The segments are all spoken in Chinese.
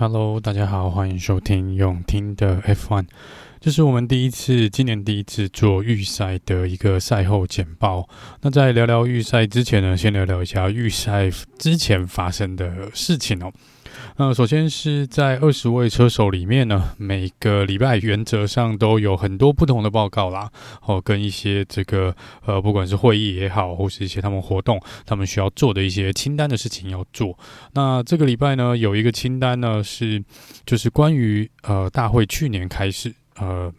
Hello，大家好，欢迎收听永听的 F1，这是我们第一次，今年第一次做预赛的一个赛后简报。那在聊聊预赛之前呢，先聊聊一下预赛之前发生的事情哦。那首先是在二十位车手里面呢，每个礼拜原则上都有很多不同的报告啦，哦，跟一些这个呃，不管是会议也好，或是一些他们活动，他们需要做的一些清单的事情要做。那这个礼拜呢，有一个清单呢是，就是关于呃大会去年开始呃。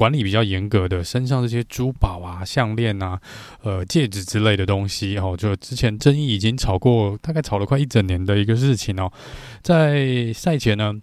管理比较严格的身上这些珠宝啊、项链啊、呃戒指之类的东西哦，就之前争议已经吵过，大概吵了快一整年的一个事情哦。在赛前呢，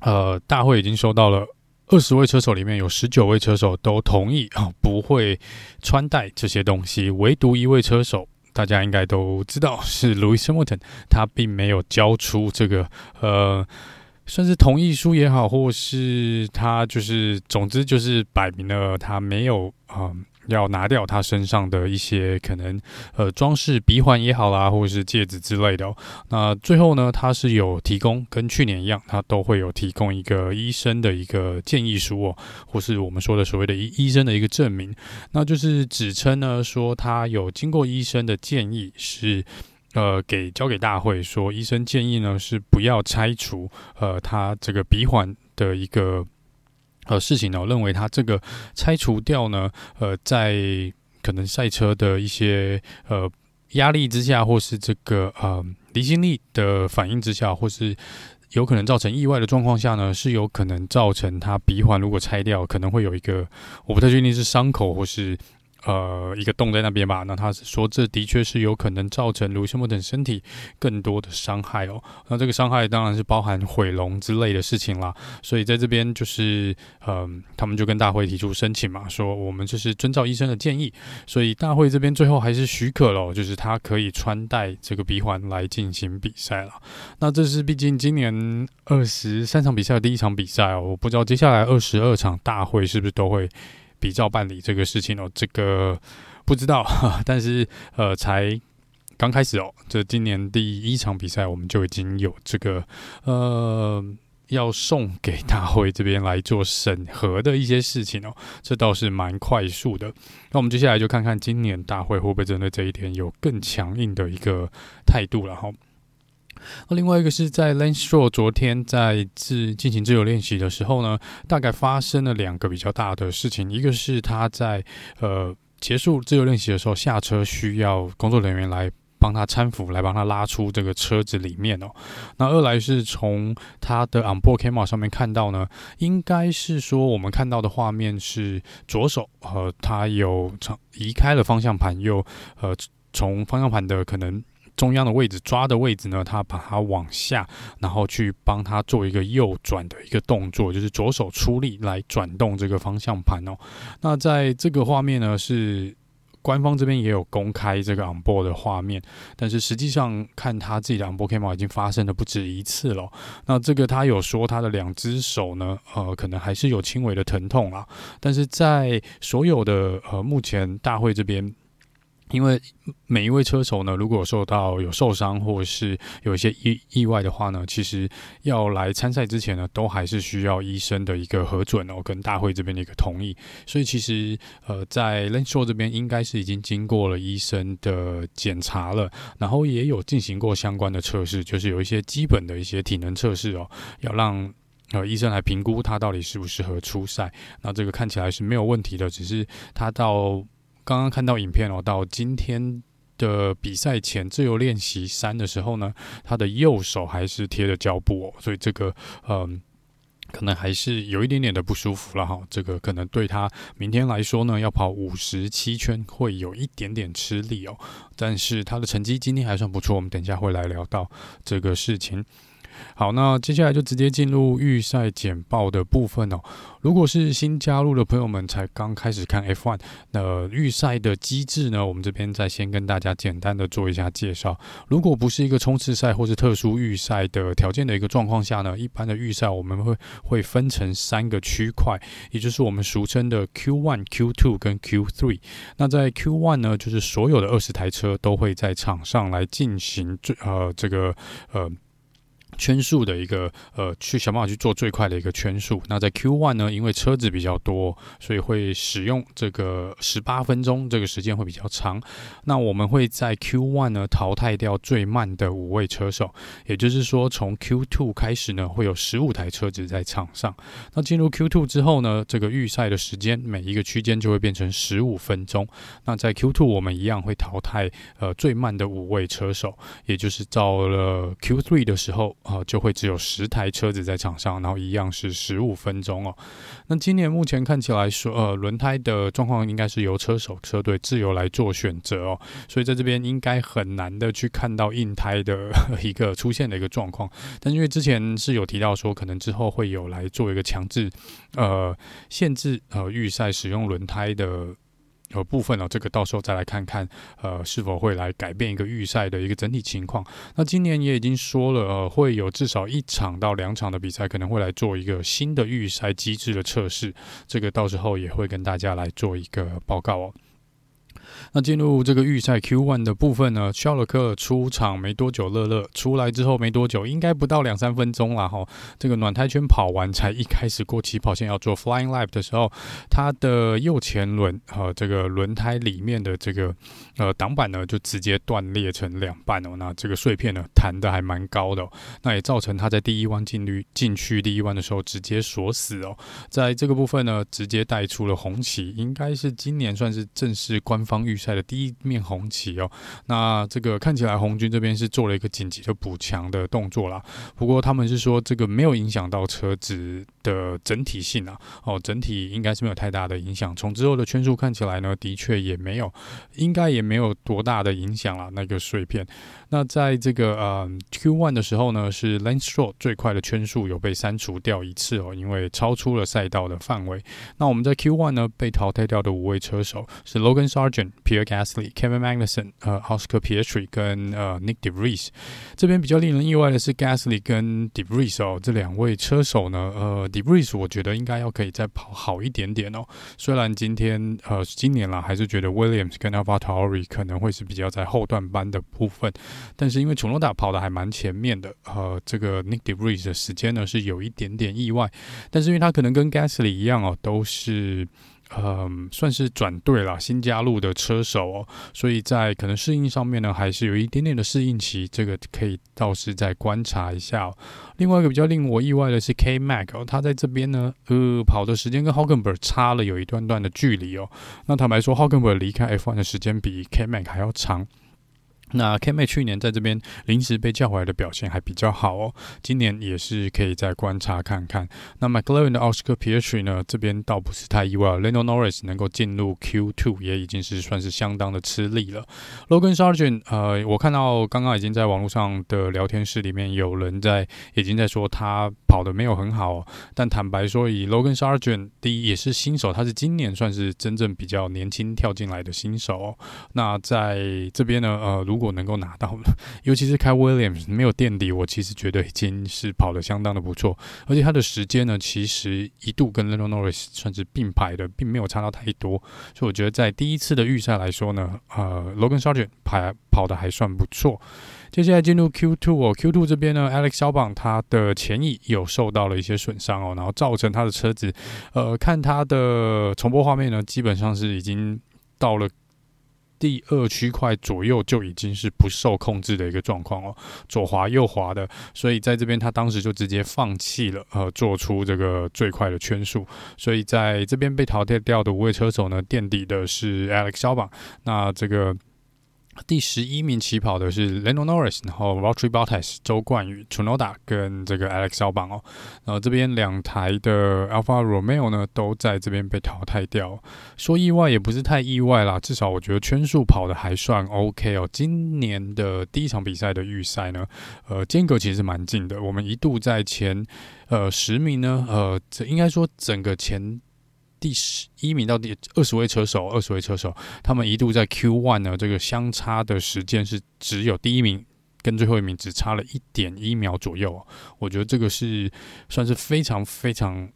呃，大会已经收到了二十位车手里面有十九位车手都同意啊，不会穿戴这些东西，唯独一位车手，大家应该都知道是 Lewis Hamilton，他并没有交出这个呃。算是同意书也好，或是他就是，总之就是摆明了他没有啊、要拿掉他身上的一些可能呃装饰鼻环也好啦，或者是戒指之类的、哦。那最后呢，他是有提供跟去年一样，他都会有提供一个医生的一个建议书哦，或是我们说的所谓的医医生的一个证明，那就是指称呢说他有经过医生的建议是。呃，给交给大会说，医生建议呢是不要拆除呃他这个鼻环的一个呃事情呢，我认为他这个拆除掉呢，呃，在可能赛车的一些呃压力之下，或是这个呃离心力的反应之下，或是有可能造成意外的状况下呢，是有可能造成他鼻环如果拆掉，可能会有一个我不太确定是伤口或是。呃，一个洞在那边吧。那他是说，这的确是有可能造成卢西莫等身体更多的伤害哦。那这个伤害当然是包含毁容之类的事情啦。所以在这边就是，嗯、他们就跟大会提出申请嘛，说我们就是遵照医生的建议。所以大会这边最后还是许可了，就是他可以穿戴这个鼻环来进行比赛了。那这是毕竟今年二十三场比赛的第一场比赛哦。我不知道接下来二十二场大会是不是都会。比照办理这个事情哦，这个不知道，但是呃，才刚开始哦。这今年第一场比赛，我们就已经有这个呃，要送给大会这边来做审核的一些事情哦，这倒是蛮快速的。那我们接下来就看看今年大会会不会针对这一点有更强硬的一个态度了哈。那另外一个是在 Lance Stroll 昨天在自进行自由练习的时候呢，大概发生了两个比较大的事情。一个是他在呃结束自由练习的时候下车，需要工作人员来帮他搀扶，来帮他拉出这个车子里面哦。那二来是从他的 onboard camera 上面看到呢，应该是说我们看到的画面是左手呃他有从移开了方向盘，又呃从方向盘的可能。中央的位置抓的位置呢，他把它往下，然后去帮他做一个右转的一个动作，就是左手出力来转动这个方向盘哦。那在这个画面呢，是官方这边也有公开这个 onboard 的画面，但是实际上看他自己的 onboard camera 已经发生了不止一次了。那这个他有说他的两只手呢，呃，可能还是有轻微的疼痛啦，但是在所有的呃目前大会这边。因为每一位车手呢，如果受到有受伤或是有一些意意外的话呢，其实要来参赛之前呢，都还是需要医生的一个核准哦，跟大会这边的一个同意。所以其实呃，在 Lance Stroll 这边应该是已经经过了医生的检查了，然后也有进行过相关的测试，就是有一些基本的一些体能测试哦，要让呃医生来评估他到底适不适合出赛。那这个看起来是没有问题的，只是他到。刚刚看到影片哦，到今天的比赛前自由练习三的时候呢，他的右手还是贴着胶布哦，所以这个嗯，可能还是有一点点的不舒服了哈，这个可能对他明天来说呢，要跑五十七圈会有一点点吃力哦。但是他的成绩今天还算不错，我们等一下会来聊到这个事情。好，那接下来就直接进入预赛简报的部分哦。如果是新加入的朋友们，才刚开始看 F1，那预赛的机制呢，我们这边再先跟大家简单的做一下介绍。如果不是一个冲刺赛或是特殊预赛的条件的一个状况下呢，一般的预赛我们会会分成三个区块，也就是我们俗称的 Q1、Q2 跟 Q3。那在 Q1 呢，就是所有的二十台车都会在场上来进行最呃这个呃。圈数的一个呃，去想办法去做最快的一个圈数。那在 Q One 呢，因为车子比较多，所以会使用这个十八分钟，这个时间会比较长。那我们会在 Q One 呢淘汰掉最慢的五位车手，也就是说，从 Q Two 开始呢，会有十五台车子在场上。那进入 Q Two 之后呢，这个预赛的时间每一个区间就会变成十五分钟。那在 Q Two 我们一样会淘汰呃最慢的五位车手，也就是到了 Q Three 的时候。啊，就会只有十台车子在场上，然后一样是十五分钟哦。那今年目前看起来说，呃，轮胎的状况应该是由车手车队自由来做选择哦，所以在这边应该很难的去看到硬胎的 一个出现的一个状况。但因为之前是有提到说，可能之后会有来做一个强制，呃，限制呃预赛使用轮胎的。有部分呢、哦，这个到时候再来看看，呃，是否会来改变一个预赛的一个整体情况。那今年也已经说了，呃，会有至少一场到两场的比赛，可能会来做一个新的预赛机制的测试。这个到时候也会跟大家来做一个报告哦。那进入这个预赛 Q1 的部分呢，肖勒克出场没多久，乐乐出来之后没多久，应该不到两三分钟了哈。这个暖胎圈跑完，才一开始过起跑线要做 Flying Lap 的时候，他的右前轮和这个轮胎里面的这个呃挡板呢，就直接断裂成两半哦。那这个碎片呢，弹的还蛮高的哦，那也造成他在第一弯进去进去第一弯的时候直接锁死哦。在这个部分呢，直接带出了红旗，应该是今年算是正式官方。预赛的第一面红旗哦，那这个看起来红军这边是做了一个紧急的补强的动作啦。不过他们是说这个没有影响到车子的整体性啊，哦，整体应该是没有太大的影响。从之后的圈数看起来呢，的确也没有，应该也没有多大的影响啦。那个碎片。那在这个呃 Q1 的时候呢，是 Lance Short 最快的圈数有被删除掉一次哦，因为超出了赛道的范围。那我们在 Q1 呢被淘汰掉的五位车手是 Logan Sargent。Pierre Gasly、Kevin Magnussen、呃，Oscar Piastri 跟呃 Nick De Vries，这边比较令人意外的是 Gasly 跟 De Vries 哦，这两位车手呢，呃，De Vries 我觉得应该要可以再跑好一点点哦。虽然今天呃今年啦，还是觉得 Williams 跟 AlphaTauri 可能会是比较在后段班的部分，但是因为楚诺达跑的还蛮前面的，呃，这个 Nick De Vries 的时间呢是有一点点意外，但是因为他可能跟 Gasly 一样哦，都是。嗯，算是转队了，新加入的车手哦，所以在可能适应上面呢，还是有一点点的适应期，这个可以倒是再观察一下哦。另外一个比较令我意外的是 K Mac 哦，他在这边呢，呃，跑的时间跟 Hulkenberg 差了有一段段的距离哦。那坦白说，Hulkenberg 离开 F1 的时间比 K Mac 还要长。那 kma 去年在这边临时被叫回来的表现还比较好哦，今年也是可以再观察看看。那 McLaren 的 Oscar p i e t r 呢，这边倒不是太意外，Lando Norris 能够进入 Q2 也已经是算是相当的吃力了。Logan Sargent，呃，我看到刚刚已经在网络上的聊天室里面有人在已经在说他跑得没有很好哦，但坦白说，以 Logan Sargent 第一也是新手，他是今年算是真正比较年轻跳进来的新手哦。那在这边呢，呃，如果如果能够拿到了，尤其是开 Williams 没有垫底，我其实觉得已经是跑得相当的不错。而且他的时间呢，其实一度跟 Lando Norris 算是并排的，并没有差到太多。所以我觉得在第一次的预赛来说呢，呃，Logan Sargent 跑跑得还算不错。接下来进入 Q2 哦，Q2 这边呢，Alex 小榜他的前翼有受到了一些损伤哦，然后造成他的车子，呃，看他的重播画面呢，基本上是已经到了。第二区块左右就已经是不受控制的一个状况哦，左滑右滑的，所以在这边他当时就直接放弃了，呃，做出这个最快的圈速，所以在这边被淘汰掉的五位车手呢，垫底的是 Alex Alba，那这个。第十一名起跑的是 Lando Norris，然后 Valtteri Bottas 周冠宇 Tsunoda 跟这个 Alex Albon 哦，然后这边两台的 Alfa Romeo 呢都在这边被淘汰掉，说意外也不是太意外啦，至少我觉得圈数跑得还算 OK 哦。今年的第一场比赛的预赛呢，呃，间隔其实蛮近的，我们一度在前呃十名呢，呃，这应该说整个前。第十一名到第二十位车手，二十位车手，他们一度在 Q One 呢，这个相差的时间是只有第一名跟最后一名只差了一点一秒左右。我觉得这个是算是非常非常。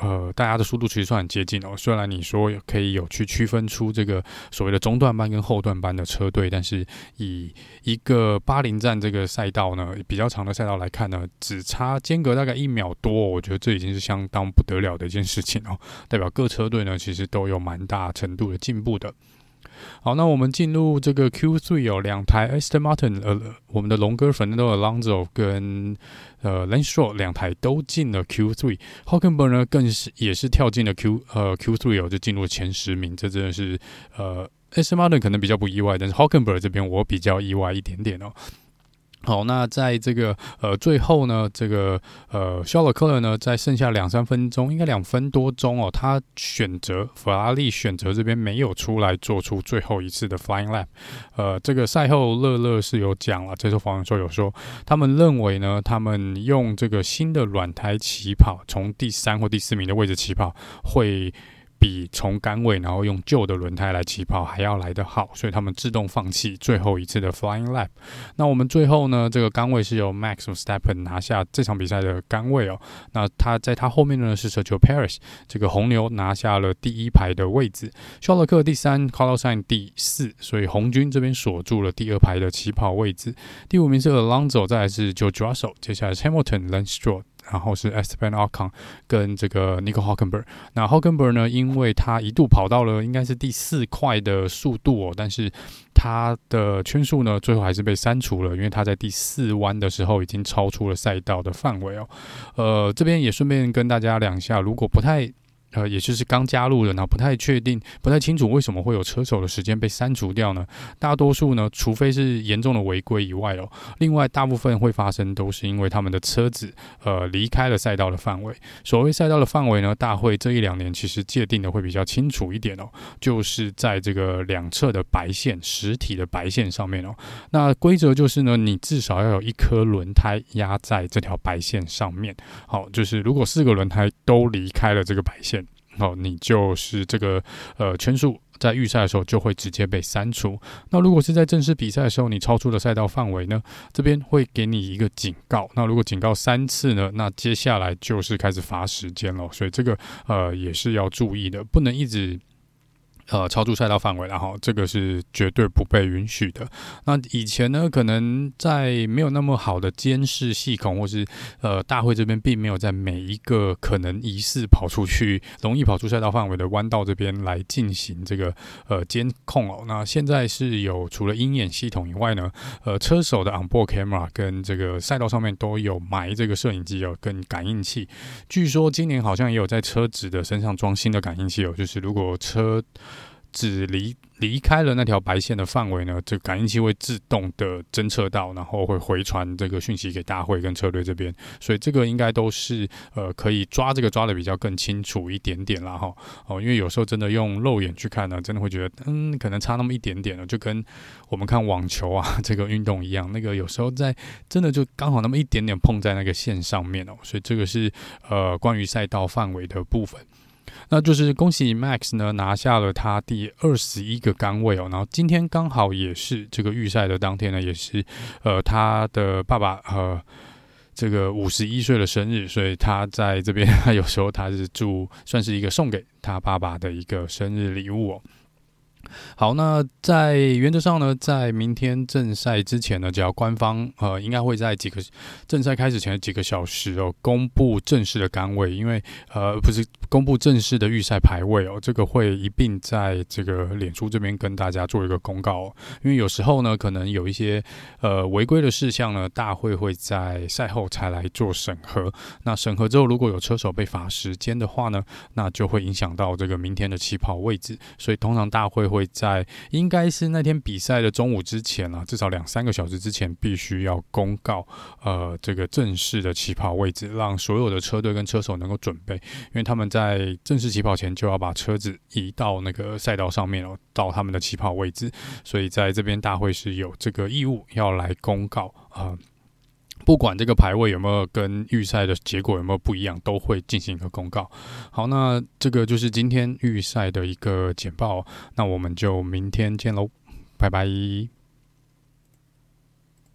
呃，大家的速度其实算很接近哦。虽然你说可以有去区分出这个所谓的中段班跟后段班的车队，但是以一个巴林站这个赛道呢，比较长的赛道来看呢，只差间隔大概一秒多，我觉得这已经是相当不得了的一件事情哦。代表各车队呢，其实都有蛮大程度的进步的。好，那我们进入这个 Q3 哦两台 estarmartin 呃，我们的龙哥 Fernando Alonso 跟呃 l a n s h o r 两台都进了 Q3，Hockenber 呢更是也是跳进了 Q 呃 Q3 哦，就进入前十名，这真的是呃 estarmartin 可能比较不意外，但是 Hockenber 这边我比较意外一点点哦。好，那在这个呃最后呢，这个呃肖尔克勒呢，在剩下两三分钟，应该两分多钟哦，他选择法拉利选择这边没有出来做出最后一次的 Flying Lap。呃，这个赛后勒勒是有讲了，这时候访问说有说，他们认为呢，他们用这个新的软胎起跑，从第三或第四名的位置起跑会。比从杆位然后用旧的轮胎来起跑还要来得好，所以他们自动放弃最后一次的 Flying Lap。那我们最后呢，这个杆位是由 Max Verstappen 拿下这场比赛的杆位哦。那他在他后面呢是 Sergio Perez，这个红牛拿下了第一排的位置，肖勒克第三 c a r l o s s i n 第四，所以红军这边锁住了第二排的起跑位置。第五名是 Alonso，再来是 j o j o s s o 接下来是 Hamilton、l a n s t r o l。然后是 Esteban Ocon 跟这个 Nico Hulkenberg。那 Hulkenberg 呢，因为他一度跑到了应该是第四快的速度哦，但是他的圈数呢，最后还是被删除了，因为他在第四弯的时候已经超出了赛道的范围哦。呃，这边也顺便跟大家讲一下，如果不太。呃，也就是刚加入的，然后不太确定、不太清楚为什么会有车手的时间被删除掉呢？大多数呢，除非是严重的违规以外哦，另外大部分会发生都是因为他们的车子呃离开了赛道的范围。所谓赛道的范围呢，大会这一两年其实界定的会比较清楚一点哦，就是在这个两侧的白线、实体的白线上面哦。那规则就是呢，你至少要有一颗轮胎压在这条白线上面。好，就是如果四个轮胎都离开了这个白线。好，你就是这个呃圈数在预赛的时候就会直接被删除。那如果是在正式比赛的时候，你超出了赛道范围呢，这边会给你一个警告。那如果警告三次呢，那接下来就是开始罚时间了。所以这个呃也是要注意的，不能一直。呃，超出赛道范围，然后这个是绝对不被允许的。那以前呢，可能在没有那么好的监视系统，或是呃大会这边并没有在每一个可能疑似跑出去、容易跑出赛道范围的弯道这边来进行这个呃监控哦。那现在是有除了鹰眼系统以外呢，呃车手的 onboard camera 跟这个赛道上面都有埋这个摄影机哦，跟感应器。据说今年好像也有在车子的身上装新的感应器哦，就是如果车只离离开了那条白线的范围呢，这感应器会自动的侦测到，然后会回传这个讯息给大会跟车队这边，所以这个应该都是呃可以抓这个抓的比较更清楚一点点啦哈。哦，因为有时候真的用肉眼去看呢，真的会觉得嗯可能差那么一点点了，就跟我们看网球啊 这个运动一样，那个有时候在真的就刚好那么一点点碰在那个线上面哦，所以这个是呃关于赛道范围的部分。那就是恭喜 Max 呢，拿下了他第二十一个杆位哦，然后今天刚好也是这个预赛的当天呢，也是呃他的爸爸呃这个五十一岁的生日，所以他在这边 有时候他是祝算是一个送给他爸爸的一个生日礼物哦。好，那在原则上呢，在明天正赛之前呢，只要官方呃，应该会在几个正赛开始前几个小时哦，公布正式的杆位，因为呃，不是公布正式的预赛排位哦，这个会一并在这个脸书这边跟大家做一个公告，因为有时候呢，可能有一些呃违规的事项呢，大会会在赛后才来做审核，那审核之后，如果有车手被罚时间的话呢，那就会影响到这个明天的起跑位置，所以通常大会会。会在应该是那天比赛的中午之前啊，至少两三个小时之前，必须要公告呃这个正式的起跑位置，让所有的车队跟车手能够准备，因为他们在正式起跑前就要把车子移到那个赛道上面哦，到他们的起跑位置，所以在这边大会是有这个义务要来公告啊。不管这个排位有没有跟预赛的结果有没有不一样，都会进行一个公告。好，那这个就是今天预赛的一个简报。那我们就明天见喽，拜拜。